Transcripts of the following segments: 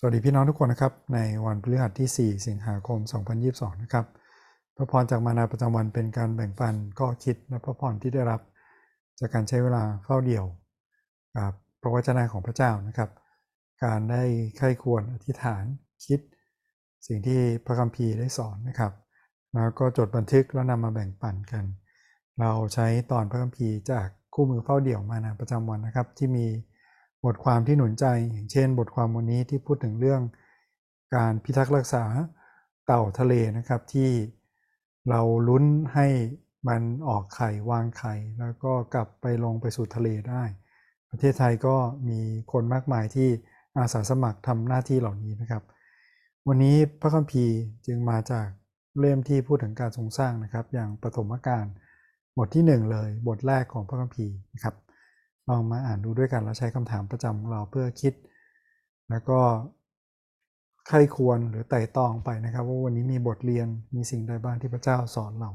สวัสดีพี่น้องทุกคนนะครับ ในวันพฤหัสที่ 4 สิงหาคม 2022 นะครับ พระพรจากมานาประจำวันเป็นการแบ่งปันข้อคิดและพระพรที่ได้รับ จากการใช้เวลาเฝ้าเดี่ยวกับพระวจนะของพระเจ้านะครับ การได้ใคร่ควรอธิษฐานคิด สิ่งที่พระคัมภีร์ได้สอนนะครับ แล้วก็จดบันทึกแล้วนำมาแบ่งปันกัน เราใช้ตอนพระคัมภีร์จากคู่มือเฝ้าเดี่ยวมานาประจำวันนะครับ ที่มี บทความที่หนุนใจอย่างเช่น บทความวันนี้ที่พูดถึงเรื่องการพิทักษ์รักษาเต่าทะเลนะครับที่เราลุ้นให้มันออกไข่วางไข่ แล้วก็กลับไปลงไปสู่ทะเลได้ ประเทศไทยก็มีคนมากมายที่อาสาสมัครทำหน้าที่เหล่านี้นะครับ วันนี้พระคัมภีร์จึงมาจากเล่มที่พูดถึงการทรงสร้างนะครับ อย่างปฐมกาลบทที่ 1 เลย บทแรกของพระคัมภีร์นะครับ ลองมาอ่านดูด้วยกัน แล้วใช้คำถามประจำของเราเพื่อคิด แล้วก็ใครควรหรือไต่ตองไปนะครับ ว่าวันนี้มีบทเรียนมีสิ่งใดบ้างที่พระเจ้าสอนเรา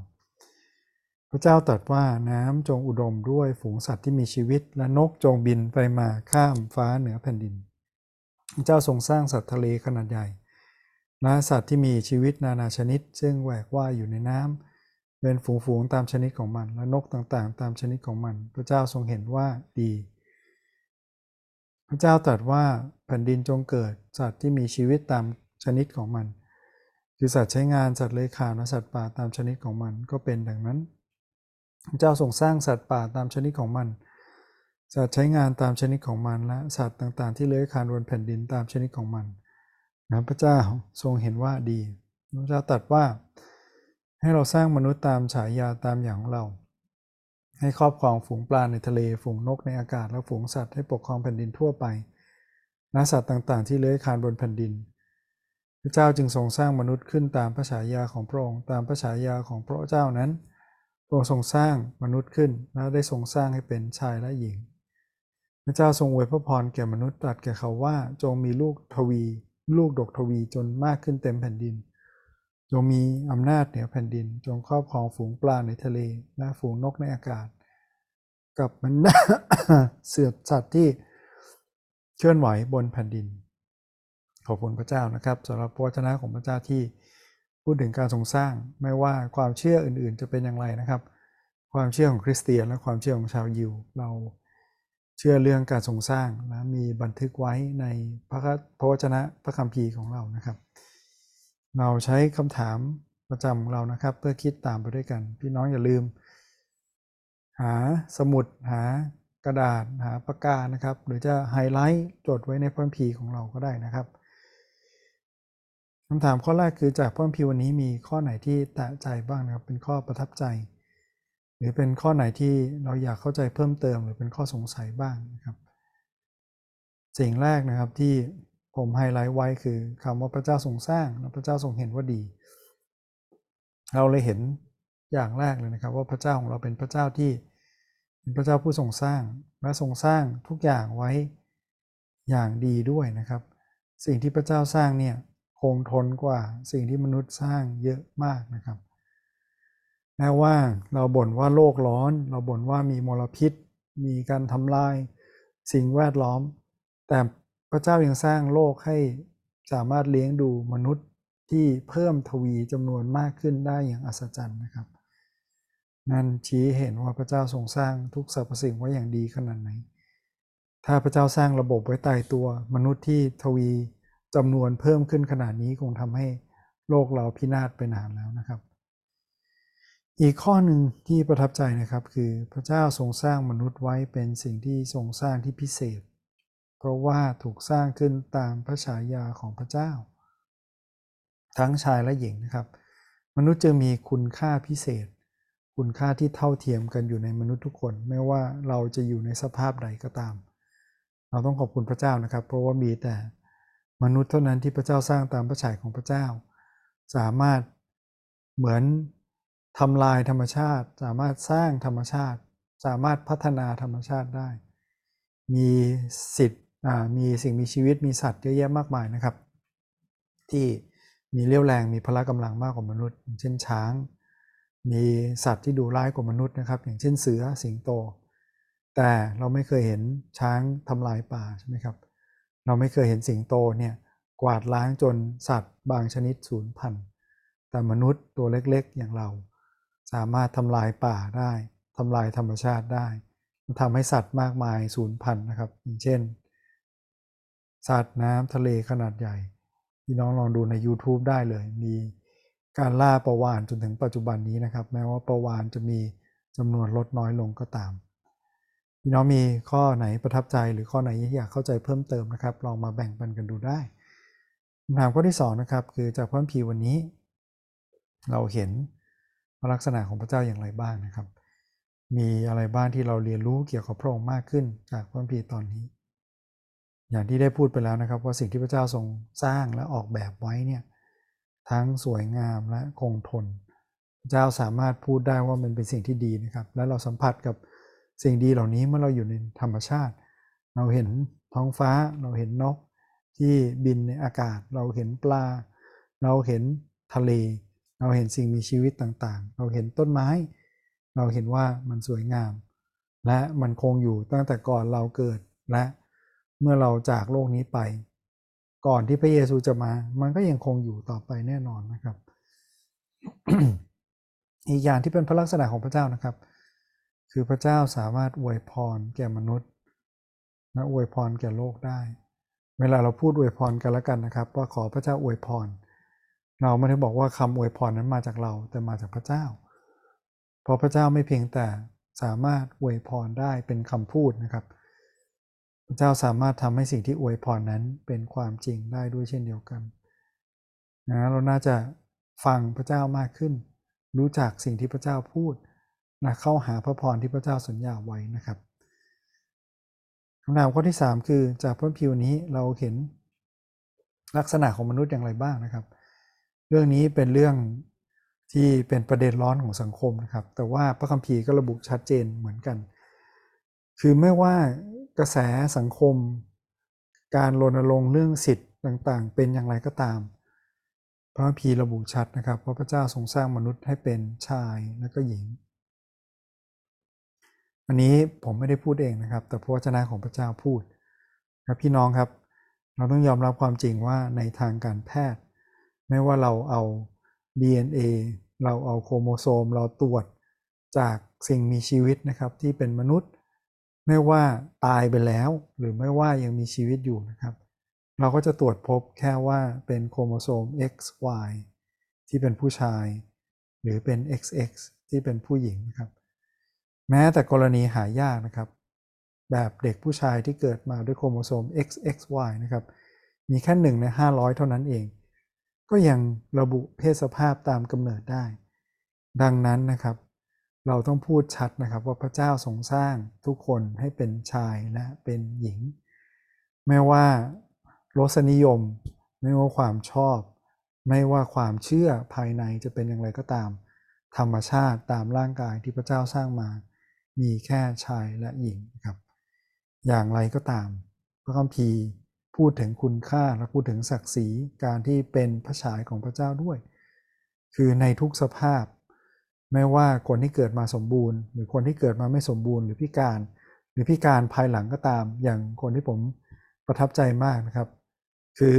พระเจ้าตรัสว่าน้ำจงอุดมด้วยฝูงสัตว์ที่มีชีวิต และนกจงบินไปมาข้ามฟ้าเหนือแผ่นดิน พระเจ้าทรงสร้างสัตว์ทะเลขนาดใหญ่และสัตว์ที่มีชีวิตนานาชนิด ซึ่งแหวกว่ายอยู่ในน้ำ เป็นฝูงๆตามชนิดของมัน และนกต่างๆ ตามชนิดของมัน พระเจ้าทรงเห็นว่าดี พระเจ้าตรัสว่าแผ่นดินจงเกิด สัตว์ที่มีชีวิตตามชนิดของมัน คือสัตว์ใช้งานสัตว์เลื้อยคลานและสัตว์ป่าตามชนิดของมันก็เป็นดังนั้น พระเจ้าทรงสร้างสัตว์ป่าตามชนิดของมัน สัตว์ใช้งานตามชนิดของมันและสัตว์ต่างๆ ที่เลื้อยคลานบนแผ่นดินตามชนิดของมันนะพระเจ้าทรงเห็นว่าดี พระเจ้าตรัสว่า ให้เราสร้างมนุษย์ตามฉายาตามอย่างของเรา ให้ครอบครองฝูงปลาในทะเล ฝูงนกในอากาศ และฝูงสัตว์ให้ปกครองแผ่นดินทั่วไปนสัตว์ต่างๆ ที่เลื้อยคลานบนแผ่นดิน พระเจ้าจึงทรงสร้างมนุษย์ขึ้นตามพระฉายาของพระองค์ ตามพระฉายาของพระเจ้านั้น พระองค์ทรงสร้างมนุษย์ขึ้น และได้ทรงสร้างให้เป็นชายและหญิง พระเจ้าทรงอวยพระพรแก่มนุษย์ตรัสแก่เขาว่าจงมีลูกทวี ลูกดกทวีจนมากขึ้นเต็มแผ่นดิน จงมีอำนาจเหนือแผ่นดิน จงครอบครองฝูงปลาในทะเลและฝูงนกในอากาศ กับมันเสือสัตว์ที่เคลื่อนไหวบนแผ่นดิน ขอบคุณพระเจ้านะครับสำหรับพระวจนะของพระเจ้าที่พูดถึงการทรงสร้าง ไม่ว่าความเชื่ออื่นๆ จะเป็นอย่างไรนะครับ ความเชื่อของคริสเตียนและความเชื่อของชาวยิวเราเชื่อเรื่องการทรงสร้างและมีบันทึกไว้ในพระพระวจนะพระคัมภีร์ของเรานะครับ เราใช้คำถามประจำของเรานะครับ เพื่อคิดตามไปด้วยกัน พี่น้องอย่าลืม หาสมุดหากระดาษหาปากกานะครับ หรือจะไฮไลท์จดไว้ในพระคัมภีของเราก็ได้นะครับคำถามข้อแรกคือจากพระคัมภีวันนี้มีข้อไหนที่แตะใจบ้างนะครับ เป็นข้อประทับใจ หรือเป็นข้อไหนที่เราอยากเข้าใจเพิ่มเติม หรือเป็นข้อสงสัยบ้างนะครับ สิ่งแรกนะครับที่ ผมไฮไลท์ไว้คือคำว่าพระเจ้าทรงสร้างและพระเจ้าทรงเห็นว่าดี เราเลยเห็นอย่างแรกเลยนะครับ ว่าพระเจ้าของเราเป็นพระเจ้าที่เป็นพระเจ้าผู้ทรงสร้างและทรงสร้างทุกอย่างไว้อย่างดีด้วยนะครับ สิ่งที่พระเจ้าสร้างเนี่ยคงทนกว่าสิ่งที่มนุษย์สร้างเยอะมากนะครับแม้ว่าเราบ่นว่าโลกร้อน เราบ่นว่ามีมลพิษ มีการทำลาย สิ่งแวดล้อม แต่ พระเจ้ายังสร้างโลกให้สามารถเลี้ยงดูมนุษย์ที่เพิ่มทวีจำนวนมากขึ้นได้อย่างอัศจรรย์นะครับ นั่นชี้เห็นว่าพระเจ้าทรงสร้างทุกสรรพสิ่งไว้อย่างดีขนาดไหน ถ้าพระเจ้าสร้างระบบไว้ตายตัว มนุษย์ที่ทวีจำนวนเพิ่มขึ้นขนาดนี้คงทำให้โลกเราพินาศไปนานแล้วนะครับ อีกข้อหนึ่งที่ประทับใจนะครับคือพระเจ้าทรงสร้างมนุษย์ไว้เป็นสิ่งที่ทรงสร้างที่พิเศษ เพราะว่าถูกสร้างขึ้นตามพระฉายาของพระเจ้า ทั้งชายและหญิงนะครับ มนุษย์จะมีคุณค่าพิเศษ คุณค่าที่เท่าเทียมกันอยู่ในมนุษย์ทุกคน ไม่ว่าเราจะอยู่ในสภาพใดก็ตาม เราต้องขอบคุณพระเจ้านะครับ เพราะว่ามีแต่มนุษย์เท่านั้นที่พระเจ้าสร้างตามพระฉายของพระเจ้า สามารถเหมือนทำลายธรรมชาติ สามารถสร้างธรรมชาติ สามารถพัฒนาธรรมชาติได้ มีสิทธิ มีสิ่งมีชีวิตมีสัตว์เยอะแยะมากมายนะครับ ที่มีเรี่ยวแรงมีพละกำลังมากกว่ามนุษย์ เช่นช้าง มีสัตว์ที่ดูร้ายกว่ามนุษย์นะครับ อย่างเช่นเสือสิงโต แต่เราไม่เคยเห็นช้างทำลายป่าใช่ไหมครับ เราไม่เคยเห็นสิงโตเนี่ยกวาดล้างจนสัตว์บางชนิดสูญพันธุ์แต่มนุษย์ตัวเล็กๆ อย่างเรา สามารถทำลายป่าได้ทำลายธรรมชาติได้ทำให้สัตว์มากมายสูญพันธุ์นะครับ อย่างเช่น สัตว์น้ำทะเลขนาดใหญ่ พี่น้องลองดูใน YouTube ได้เลย มีการล่าประวานจนถึงปัจจุบันนี้นะครับ แม้ว่าประวานจะมีจำนวนลดน้อยลงก็ตาม พี่น้องมีข้อไหนประทับใจหรือข้อไหนอยากเข้าใจเพิ่มเติมนะครับ ลองมาแบ่งปันกันดูได้คำถามข้อที่2นะครับคือจากพระคัมภีวันนี้ เราเห็นลักษณะของพระเจ้าอย่างไรบ้างนะครับ มีอะไรบ้างที่เราเรียนรู้เกี่ยวกับพระองค์มากขึ้นจากพระคัมภีตอนนี้ อย่างที่ได้พูดไปแล้วนะครับ ว่าสิ่งที่พระเจ้าทรงสร้างและออกแบบไว้เนี่ยทั้งสวยงามและคงทน พระเจ้าสามารถพูดได้ว่ามันเป็นสิ่งที่ดีนะครับ และเราสัมผัสกับสิ่งดีเหล่านี้เมื่อเราอยู่ในธรรมชาติ เราเห็นท้องฟ้า เราเห็นนกที่บินในอากาศ เราเห็นปลา เราเห็นทะเล เราเห็นสิ่งมีชีวิตต่างๆ เราเห็นต้นไม้ เราเห็นว่ามันสวยงาม และมันคงอยู่ตั้งแต่ก่อนเราเกิดและ เมื่อเราจากโลกนี้ไป ก่อนที่พระเยซูจะมา มันก็ยังคงอยู่ต่อไปแน่นอนนะครับ อีกอย่างที่เป็นพระลักษณะของพระเจ้านะครับ คือพระเจ้าสามารถอวยพรแก่มนุษย์และอวยพรแก่โลกได้ เวลาเราพูดอวยพรกันแล้วกันนะครับ ว่าขอพระเจ้าอวยพร เราไม่ได้บอกว่าคำอวยพรนั้นมาจากเราแต่มาจากพระเจ้า เพราะพระเจ้าไม่เพียงแต่สามารถอวยพรได้เป็นคำพูดนะครับ พระเจ้าสามารถทำให้สิ่งที่อวยพรนั้นเป็นความจริงได้ด้วยเช่นเดียวกันนะเราน่าจะฟังพระเจ้ามากขึ้น รู้จักสิ่งที่พระเจ้าพูดนะเข้าหาพระพรที่พระเจ้าสัญญาไว้นะครับคำถามข้อที่ 3 คือจากพระพิวนี้เราเห็นลักษณะของมนุษย์อย่างไรบ้างนะครับ เรื่องนี้เป็นเรื่องที่เป็นประเด็นร้อนของสังคมนะครับ แต่ว่าพระคัมภีร์ก็ระบุชัดเจนเหมือนกัน คือไม่ว่า กระแสสังคม การรณรงค์เรื่องสิทธิ์ต่างๆ เป็นอย่างไรก็ตาม พระคัมภีร์ระบุชัดนะครับว่าพระเจ้าทรงสร้างมนุษย์ให้เป็นชายและก็หญิง อันนี้ผมไม่ได้พูดเองนะครับ แต่พระวจนะของพระเจ้าพูดครับพี่น้องครับ เราต้องยอมรับความจริงว่าในทางการแพทย์ ไม่ว่าเราเอา DNA เราเอาโครโมโซมเราตรวจจากสิ่งมีชีวิตนะครับที่เป็นมนุษย์ ไม่ว่าตายไปแล้ว หรือไม่ว่ายังมีชีวิตอยู่นะครับ เราก็จะตรวจพบแค่ว่าเป็นโครโมโซม XY ที่เป็นผู้ชาย หรือเป็น XX ที่เป็นผู้หญิงนะครับ แม้แต่กรณีหายากนะครับ แบบเด็กผู้ชายที่เกิดมาด้วยโครโมโซม XXY นะครับ มีแค่หนึ่งใน 500 เท่านั้นเอง ก็ยังระบุเพศสภาพตามกำเนิดได้ ดังนั้นนะครับ เราต้องพูดชัดนะครับว่าพระเจ้าทรงสร้างทุกคนให้เป็นชายและเป็นหญิง ไม่ว่ารสนิยม ไม่ว่าความชอบ ไม่ว่าความเชื่อภายในจะเป็นอย่างไรก็ตาม ธรรมชาติตามร่างกายที่พระเจ้าสร้างมา มีแค่ชายและหญิงครับ อย่างไรก็ตาม พระคัมภีร์พูดถึงคุณค่าและพูดถึงศักดิ์ศรีการที่เป็นพระฉายของพระเจ้าด้วย คือในทุกสภาพ ไม่ว่าคนที่เกิดมาสมบูรณ์ หรือคนที่เกิดมาไม่สมบูรณ์หรือพิการ หรือพิการภายหลังก็ตาม อย่างคนที่ผมประทับใจมากนะครับ คือ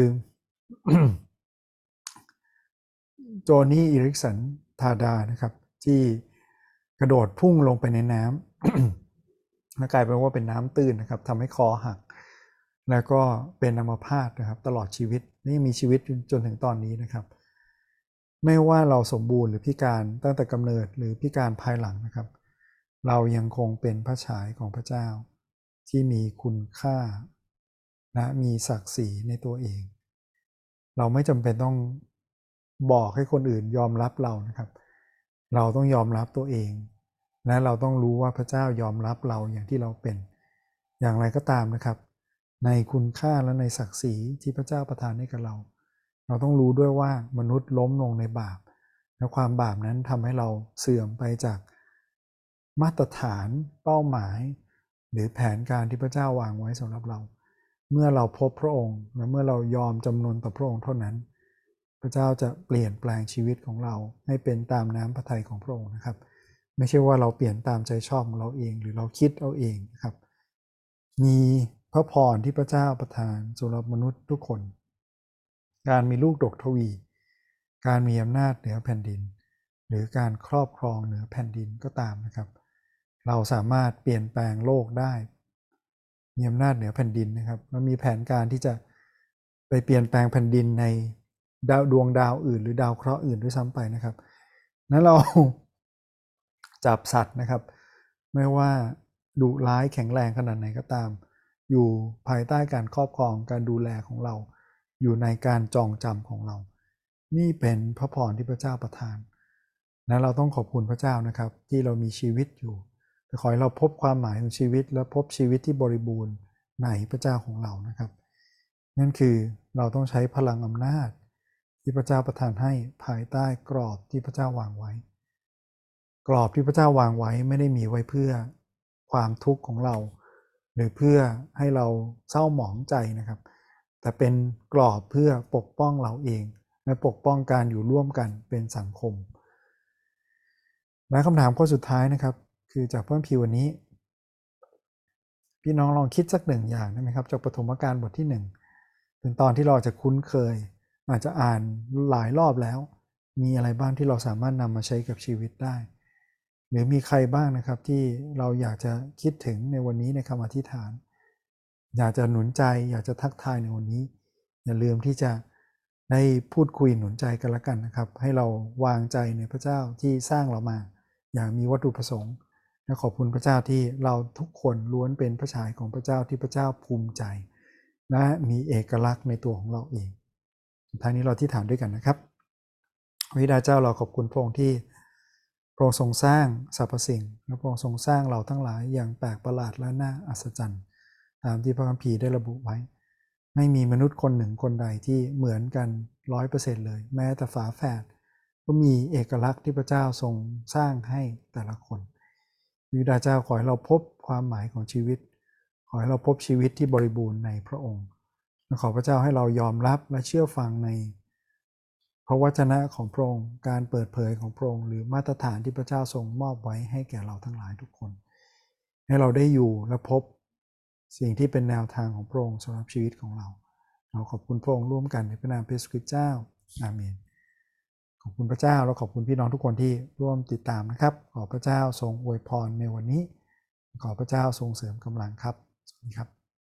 โจนี่อิริกสันทาดานะครับ ที่กระโดดพุ่งลงไปในน้ำแล้วกลายเป็นว่าเป็นน้ำตื้นนะครับทำให้คอหัก แล้วก็เป็นอัมพาตนะครับ ตลอดชีวิตนี่มีชีวิตจนถึงตอนนี้นะครับ ไม่ว่าเราสมบูรณ์หรือพิการตั้งแต่กำเนิดหรือพิการภายหลังนะครับ เรายังคงเป็นพระฉายของพระเจ้า ที่มีคุณค่าและมีศักดิ์ศรีในตัวเอง เราไม่จำเป็นต้องบอกให้คนอื่นยอมรับเรานะครับ เราต้องยอมรับตัวเอง และเราต้องรู้ว่าพระเจ้ายอมรับเราอย่างที่เราเป็น อย่างไรก็ตามนะครับ ในคุณค่าและในศักดิ์ศรีที่พระเจ้าประทานให้กับเรา เราต้องรู้ด้วยว่ามนุษย์ล้มลงในบาป และความบาปนั้นทำให้เราเสื่อมไปจากมาตรฐานเป้าหมาย หรือแผนการที่พระเจ้าวางไว้สำหรับเรา เมื่อเราพบพระองค์ และเมื่อเรายอมจำนนต่อพระองค์เท่านั้น พระเจ้าจะเปลี่ยนแปลงชีวิตของเราให้เป็นตามน้ำพระทัยของพระองค์นะครับ ไม่ใช่ว่าเราเปลี่ยนตามใจชอบของเราเอง หรือเราคิดเอาเองนะครับ มีพระพรที่พระเจ้าประทานสำหรับมนุษย์ทุกคน การมีลูกดกทวี การมีอำนาจเหนือแผ่นดิน หรือการครอบครองเหนือแผ่นดินก็ตามนะครับ เราสามารถเปลี่ยนแปลงโลกได้ มีอำนาจเหนือแผ่นดินนะครับมันมีแผนการที่จะไปเปลี่ยนแปลงแผ่นดินในดาวดวงดาวอื่น หรือดาวเคราะห์อื่นด้วยซ้ำไปนะครับนั้นเราจับสัตว์นะครับ ไม่ว่าดุร้ายแข็งแรงขนาดไหนก็ตาม อยู่ภายใต้การครอบครองการดูแลของเรา อยู่ในการจองจำของเรา นี่เป็นพระพรที่พระเจ้าประทานนะเราต้องขอบคุณพระเจ้านะครับ ที่เรามีชีวิตอยู่ขอให้เราพบความหมายของชีวิตและพบชีวิตที่บริบูรณ์ในพระเจ้าของเรานะครับ นั่นคือเราต้องใช้พลังอำนาจ ที่พระเจ้าประทานให้ภายใต้กรอบที่พระเจ้าวางไว้ กรอบที่พระเจ้าวางไว้ไม่ได้มีไว้เพื่อความทุกข์ของเรา หรือเพื่อให้เราเศร้าหมองใจนะครับ แต่เป็นกรอบเพื่อปกป้องเราเอง และปกป้องการอยู่ร่วมกันเป็นสังคม และคำถามข้อสุดท้ายนะครับ คือจากพระคัมภีวันนี้ พี่น้องลองคิดสักหนึ่งอย่างได้ไหมครับ จากปฐมกาลบทที่หนึ่งเป็นตอนที่เราจะคุ้นเคย อาจจะอ่านหลายรอบแล้ว มีอะไรบ้างที่เราสามารถนำมาใช้กับชีวิตได้ หรือมีใครบ้างนะครับที่เราอยากจะคิดถึงในวันนี้ในคำอธิษฐาน อยากจะหนุนใจอยากจะทักทายในวันนี้ อย่าลืมที่จะได้พูดคุยหนุนใจกันละกันนะครับ ให้เราวางใจในพระเจ้าที่สร้างเรามา อย่างมีวัตถุประสงค์และขอบคุณพระเจ้าที่เราทุกคนล้วนเป็นพระฉายของพระเจ้าที่พระเจ้าภูมิใจ และมีเอกลักษณ์ในตัวของเราเองท้ายนี้เราที่ฐานด้วยกันนะครับวิดาเจ้าเราขอบคุณพระองค์ที่พระองค์ทรงสร้างสรรพสิ่งและพระองค์ทรงสร้างเราทั้งหลายอย่างแปลกประหลาดและน่าอัศจรรย์ ตามที่พระคัมภีร์ได้ระบุไว้ ไม่มีมนุษย์คนหนึ่งคนใดที่เหมือนกันร้อยเปอร์เซ็นต์เลย แม้แต่ฝาแฝดก็มีเอกลักษณ์ที่พระเจ้าทรงสร้างให้แต่ละคนวิดาเจ้าขอให้เราพบความหมายของชีวิต ขอให้เราพบชีวิตที่บริบูรณ์ในพระองค์และขอพระเจ้าให้เรายอมรับและเชื่อฟังในพระวจนะของพระองค์ การเปิดเผยของพระองค์หรือมาตรฐานที่พระเจ้าทรงมอบไว้ให้แก่เราทั้งหลายทุกคน ให้เราได้อยู่และพบ สิ่งที่เป็นแนวทางของพระองค์สำหรับชีวิตของเรา เราขอบคุณพระองค์ร่วมกันในพระนามพระสุคริสต์เจ้าอาเมนขอบคุณพระเจ้าและขอบคุณพี่น้องทุกคนที่ร่วมติดตามนะครับ ขอพระเจ้าทรงอวยพรในวันนี้ ขอพระเจ้าทรงเสริมกำลังครับสวัสดีครับ